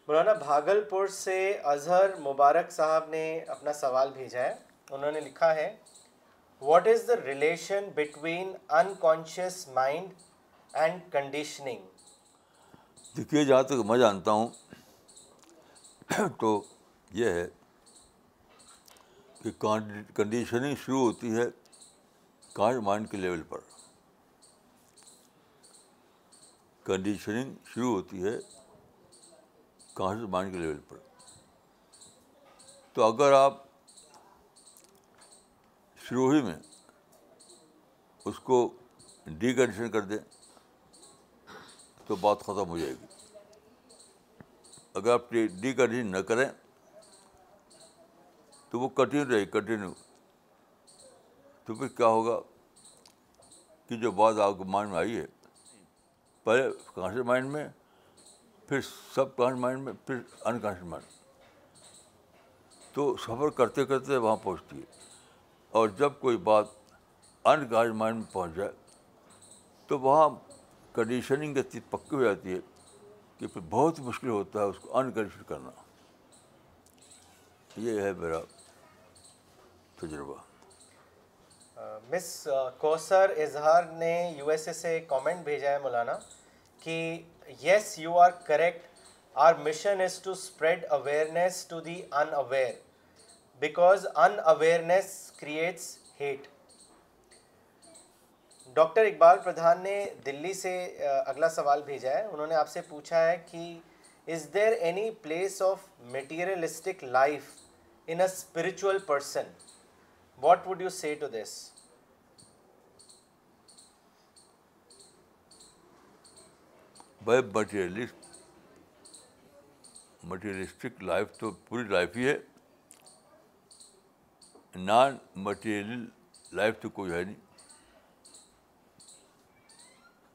S2: مولانا بھاگل پور سے اظہر مبارک صاحب نے اپنا سوال بھیجا ہے انہوں نے لکھا ہے what is the relation between unconscious mind and conditioning
S3: دیکھیے جہاں تک میں جانتا ہوں تو یہ ہے کہ کنڈیشننگ شروع ہوتی ہے کانش مائنڈ کے لیول پر کنڈیشننگ شروع ہوتی ہے کہاں مائنڈ کے لیول پر تو اگر آپ شروع ہی میں اس کو ڈیکنڈیشن کر دیں تو بات ختم ہو جائے گی اگر آپ ڈیکنڈیشن نہ کریں تو وہ کنٹینیو رہے کنٹینیو تو پھر کیا ہوگا کہ جو بات آپ مائنڈ میں آئی ہے پہلے کانشیس مائنڈ میں پھر سب کانشیس مائنڈ میں پھر انکانشیس مائنڈ تو سفر کرتے کرتے وہاں پہنچتی ہے اور جب کوئی بات ان گائڈ مائنڈ میں پہنچ جائے تو وہاں کنڈیشننگ اتنی پکی ہو جاتی ہے کہ پھر بہت مشکل ہوتا ہے اس کو ان کنڈیشن کرنا یہ ہے میرا تجربہ
S2: مس کوثر اظہار نے یو ایس اے سے کامنٹ بھیجا ہے مولانا کہ yes you are correct our mission is to spread awareness to the unaware because unawareness creates hate doctor Iqbal Pradhan نے دلی سے اگلا سوال بھیجا ہے انہوں نے آپ سے پوچھا ہے کہ is there any place of materialistic life انچل person what would you say to this
S3: materialist materialistic life تو پوری لائف ہی ہے نان مٹیریل لائف تو کوئی ہے نہیں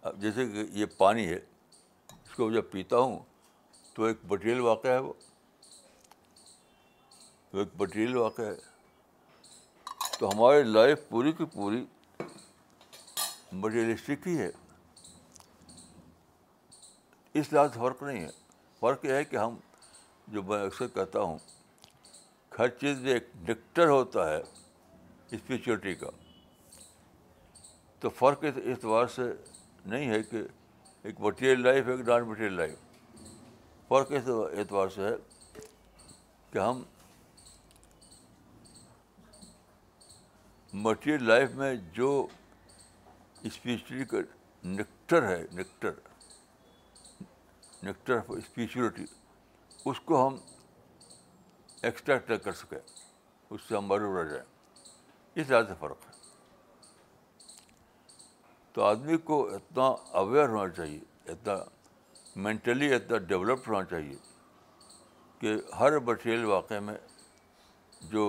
S3: اب جیسے کہ یہ پانی ہے اس کو جب پیتا ہوں تو ایک مٹیریل واقعہ ہے وہ ایک مٹیریل واقعہ ہے تو ہماری لائف پوری کی پوری مٹیریلسٹک ہی ہے اس لحاظ سے فرق نہیں ہے فرق یہ ہے کہ ہم جو میں اکثر کہتا ہوں ہر چیز میں ایک ڈکٹر ہوتا ہے اسپیچولیٹی کا تو فرق اعتبار سے نہیں ہے کہ ایک مٹیریل لائف ایک نان مٹیریل لائف فرق اعتبار سے ہے کہ ہم مٹیریل لائف میں جو اسپیچلی کا نکٹر ہے نکٹر نکٹر فور اسپیچولیٹی اس کو ہم ایکسٹرا نہ کر سکیں اس سے ہم رہ جائیں اس لحاظ سے فرق ہے تو آدمی کو اتنا اویئر ہونا چاہیے اتنا مینٹلی اتنا ڈیولپڈ ہونا چاہیے کہ ہر بٹیل واقعے میں جو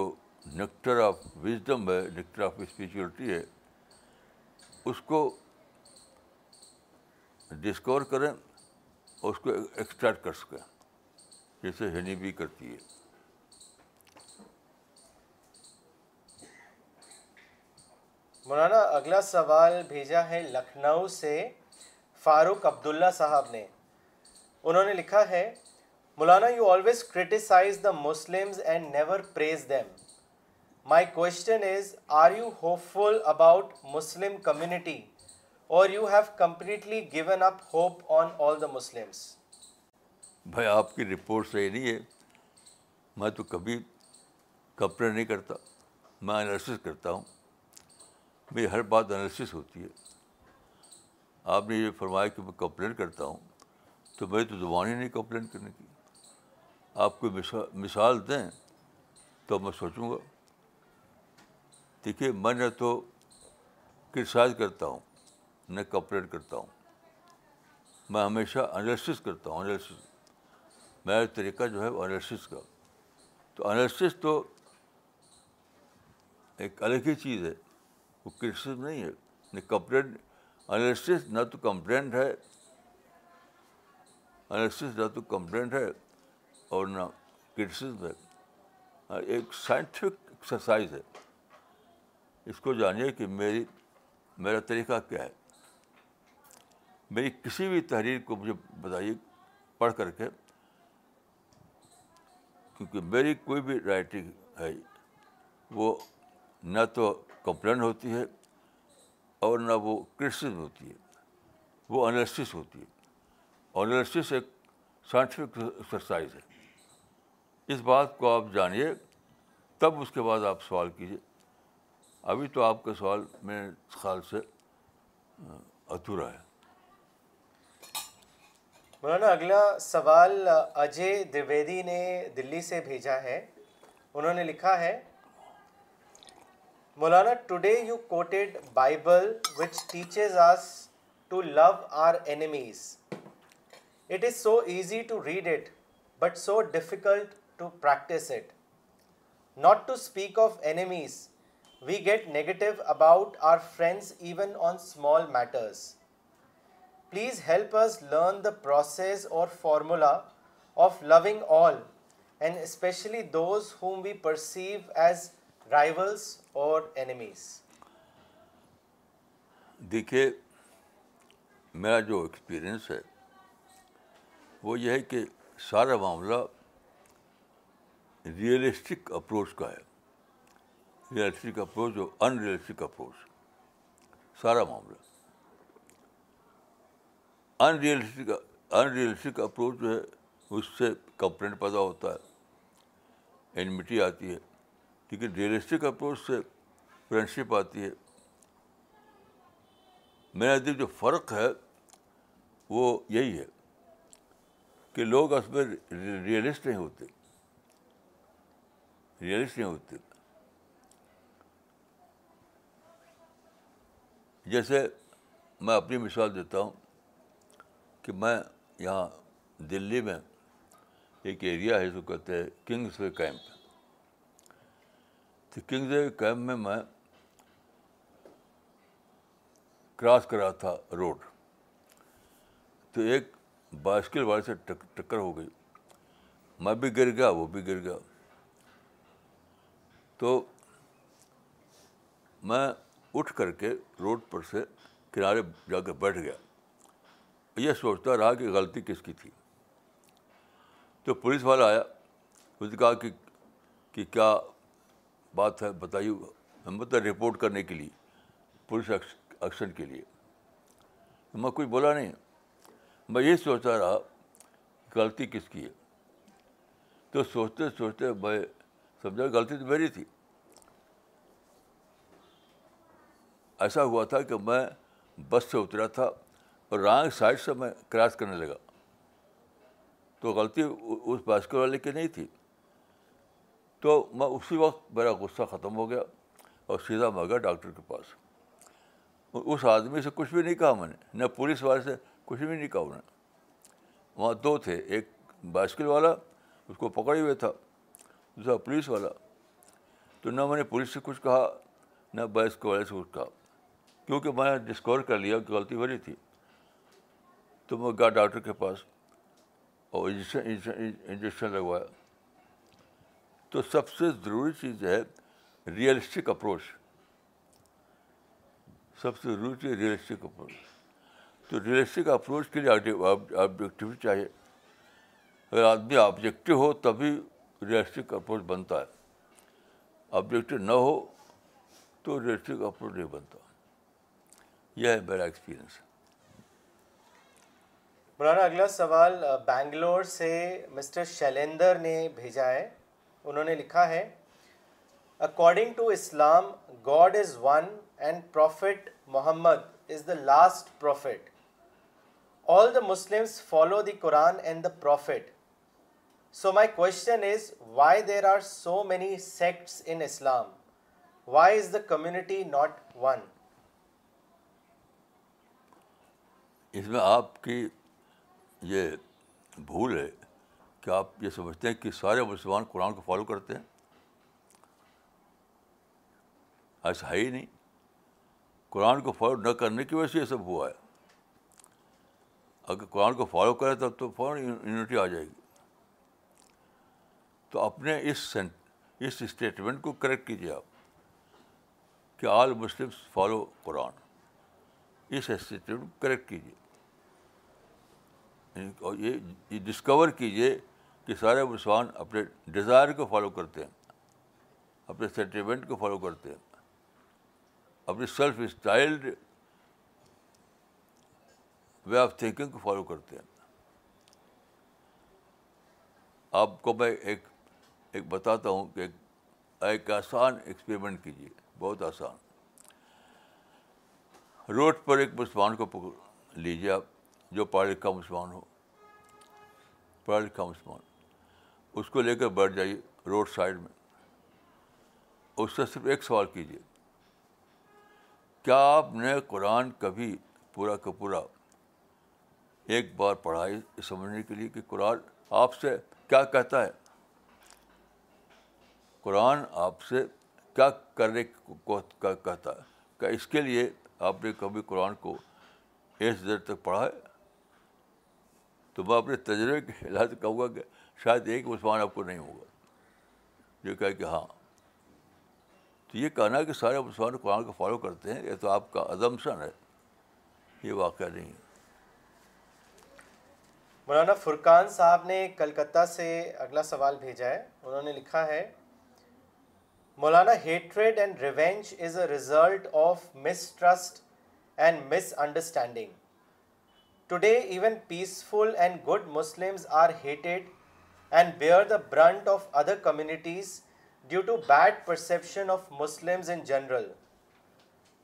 S3: نکٹر آف وزڈم ہے نکٹر آف اسپیچولیٹی ہے اس کو ڈسکور کریں اور اس کو ایکسٹریکٹ کر سکیں جیسے ہینی بھی کرتی ہے
S2: مولانا اگلا سوال بھیجا ہے لکھنؤ سے فاروق عبداللہ صاحب نے انہوں نے لکھا ہے Maulana you always criticise the Muslims and never praise them my question is are you hopeful about Muslim community اور you have completely given up hope on all the Muslims
S3: بھائی آپ کی رپورٹ صحیح نہیں ہے میں تو کبھی کمپلین نہیں کرتا میں کرتا ہوں میری ہر بات انالسس ہوتی ہے آپ نے یہ فرمایا کہ میں کمپلین کرتا ہوں تو میری تو زبان ہی نہیں کمپلین کرنے کی آپ کو مثال دیں تو میں سوچوں گا دیکھیے میں نہ تو کرسائز کرتا ہوں نہ کمپلین کرتا ہوں میں ہمیشہ انالسس کرتا ہوں میرا طریقہ جو ہے وہ انالسس کا تو انالسس تو ایک الگ ہی چیز ہے وہ کرٹیسم نہیں ہے نہ کمپلین انالسس نہ تو کمپلینٹ ہے نہ تو کمپلینٹ ہے اور نہ کرٹیسم ہے ہاں، ایک سائنٹفک ایکسرسائز ہے اس کو جانیے کہ میری میرا طریقہ کیا ہے میری کسی بھی تحریر کو مجھے بتائیے پڑھ کر کے کیونکہ میری کوئی بھی رائٹنگ ہے وہ نہ تو کمپلین ہوتی ہے اور نہ وہ کرسز ہوتی ہے وہ انالسس ہوتی ہے انالسس ایک سائنٹیفک ایکسرسائز ہے اس بات کو آپ جانیے تب اس کے بعد آپ سوال کیجیے ابھی تو آپ کا سوال میرے خیال سے ادھورا ہے
S2: مولانا اگلا سوال اجے دیویدی نے دلی سے بھیجا ہے انہوں نے لکھا ہے Maulana, today you quoted Bible which teaches us to love our enemies. It is so easy to read it, but so difficult to practice it. Not to speak of enemies, we get negative about our friends even on small matters. Please help us learn the process or formula of loving all, and especially those whom we perceive as اور enemies
S3: دیکھیے میرا جو experience ہے وہ یہ ہے کہ سارا معاملہ ریئلسٹک اپروچ کا ہے ریئلسٹک اپروچ اور ان ریئلسٹک اپروچ سارا معاملہ ان ان ریئلسٹک اپروچ جو ہے اس سے کمپلینٹ پیدا ہوتا ہے انمیٹی آتی ہے کیونکہ ریئلسٹک اپروچ سے فرینڈشپ آتی ہے میرا دیکھ فرق ہے وہ یہی ہے کہ لوگ اس میں ریئلسٹ نہیں ہوتے ریئلسٹ نہیں ہوتے جیسے میں اپنی مثال دیتا ہوں کہ میں یہاں دلی میں ایک ایریا ہے جو کہتے ہیں کنگس وے کیمپ تو کنگز کیمپ میں میں کراس کرا تھا روڈ تو ایک بائسکل والے سے ٹکر ہو گئی میں بھی گر گیا وہ بھی گر گیا تو میں اٹھ کر کے روڈ پر سے کنارے جا کے بیٹھ گیا یہ سوچتا رہا کہ غلطی کس کی تھی تو پولیس والا آیا اس نے کہا کہ کیا بات ہے بتائی مطلب رپورٹ کرنے کے لیے پولیس ایکشن کے لیے میں کچھ بولا نہیں میں یہ سوچتا رہا غلطی کس کی ہے تو سوچتے سوچتے میں سمجھا غلطی تو میری تھی ایسا ہوا تھا کہ میں بس سے اترا تھا اور رانگ سائڈ سے میں کراس کرنے لگا تو غلطی اس باسکٹ والے کی نہیں تھی تو میں اسی وقت میرا غصہ ختم ہو گیا اور سیدھا میں گیا ڈاکٹر کے پاس اس آدمی سے کچھ بھی نہیں کہا میں نے نہ پولیس والے سے کچھ بھی نہیں کہا انہوں نے وہاں دو تھے ایک بائسکل والا اس کو پکڑے ہوئے تھا دوسرا پولیس والا تو نہ میں نے پولیس سے کچھ کہا نہ بائسکل والے سے کچھ کہا کیونکہ میں نے ڈسکور کر لیا کہ غلطی بری تھی تو میں گیا ڈاکٹر کے پاس اور انجیکشن انجیکشن لگوایا تو سب سے ضروری چیز ہے ریئلسٹک اپروچ سب سے ضروری چیز ریئلسٹک اپروچ تو ریئلسٹک اپروچ کے لیے آبجیکٹیو چاہیے اگر آدمی آبجیکٹو ہو تبھی ریئلسٹک اپروچ بنتا ہے آبجیکٹو نہ ہو تو ریئلسٹک اپروچ نہیں بنتا یہ ہے میرا ایکسپیرئنس
S2: مولانا اگلا سوال بینگلور سے مسٹر شیلندر نے بھیجا ہے انہوں نے لکھا ہے according to Islam God is one and prophet Muhammad is the last prophet all the Muslim follow the Quran and the prophet so my question is why there are so many sects in Islam why is the community not one
S3: اس میں آپ کی یہ بھول ہے کیا آپ یہ سمجھتے ہیں کہ سارے مسلمان قرآن کو فالو کرتے ہیں ایسا ہے ہی نہیں قرآن کو فالو نہ کرنے کی وجہ سے یہ سب ہوا ہے اگر قرآن کو فالو کرے تب تو فوراً یونیٹی آ جائے گی تو اپنے اس اس اسٹیٹمنٹ کو کریکٹ کیجیے آپ کہ آل مسلم فالو قرآن اس اسٹیٹمنٹ کو کریکٹ کیجیے اور یہ ڈسکور کیجیے کہ سارے مسلمان اپنے ڈیزائر کو فالو کرتے ہیں اپنے سینٹیمنٹ کو فالو کرتے ہیں اپنی self styled way of thinking کو فالو کرتے ہیں آپ کو میں ایک ایک بتاتا ہوں کہ ایک آسان ایکسپریمنٹ کیجیے بہت آسان روڈ پر ایک مسلمان کو پکڑ لیجیے آپ جو پڑھا لکھا مسلمان ہو پڑھا لکھا مسلمان اس کو لے کر بیٹھ جائیے روڈ سائڈ میں اس سے صرف ایک سوال کیجیے کیا آپ نے قرآن کبھی پورا کا پورا ایک بار پڑھائی سمجھنے کے لیے کہ قرآن آپ سے کیا کہتا ہے قرآن آپ سے کیا کرنے کو کہتا ہے کیا اس کے لیے آپ نے کبھی قرآن کو ایس دیر تک پڑھا ہے تو میں اپنے تجربے کے لحاظ کہوں گا کہ شاید ایک مسلمان آپ کو نہیں ہوگا جو کہ ہاں تو یہ کہنا کہ سارے مسلمان قرآن کو فالو کرتے ہیں یہ تو آپ کا ہے یہ واقعہ نہیں
S2: مولانا فرقان صاحب نے کلکتہ سے اگلا سوال بھیجا ہے انہوں نے لکھا ہے مولانا hatred and revenge is a result of mistrust and misunderstanding today even peaceful and good Muslims are hated and bear the brunt of other communities due to bad perception of in general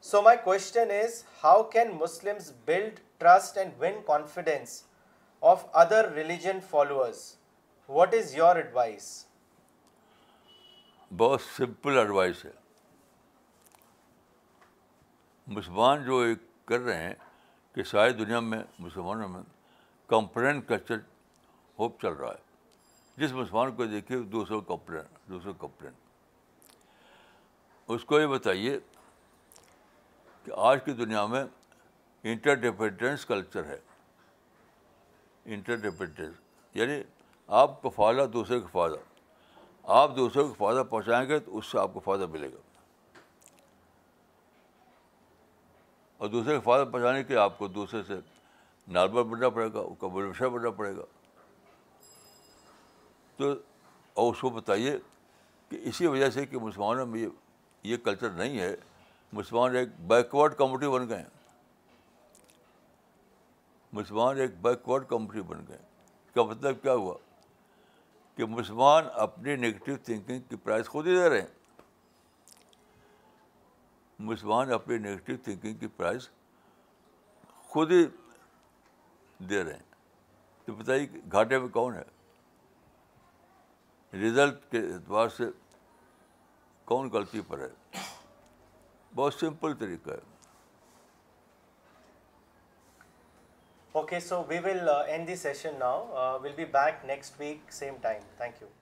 S2: so my question is how can Muslim build trust and win confidence of other religion followers what is your advice
S3: بہت simple advice ہے مسلمان جو ایک کر رہے ہیں کہ ساری دنیا میں مسلمانوں میں کمپلین کلچر ہوپ چل رہا ہے جس مسلمان کو دیکھیے دوسروں کمپلین دوسروں کمپلین اس کو یہ بتائیے کہ آج کی دنیا میں انٹر ڈپینڈنس کلچر ہے انٹر ڈپینڈنس یعنی آپ کا فائدہ دوسرے کا فائدہ آپ دوسرے کو فائدہ پہنچائیں گے تو اس سے آپ کو فائدہ ملے گا اور دوسرے کو فائدہ پہنچانے کے لیے آپ کو دوسرے سے نارمل بننا پڑے گا اس کا بڑوشہ بننا پڑے گا تو اور اس کو بتائیے کہ اسی وجہ سے کہ مسلمانوں میں یہ کلچر نہیں ہے مسلمان ایک بیکورڈ کمیونٹی بن گئے ہیں مسلمان ایک بیکورڈ کمیونٹی بن گئے اس کا مطلب کیا ہوا کہ مسلمان اپنی نگیٹو تھنکنگ کی پرائز خود ہی دے رہے ہیں مسلمان اپنی نگیٹو تھنکنگ کی پرائز خود ہی دے رہے ہیں تو بتائیے گھاٹے میں کون ہے رزلٹ کے اعتبار سے کون غلطی پر ہے بہت سمپل طریقہ ہے
S2: okay so we will end the session now will be back next week same time thank you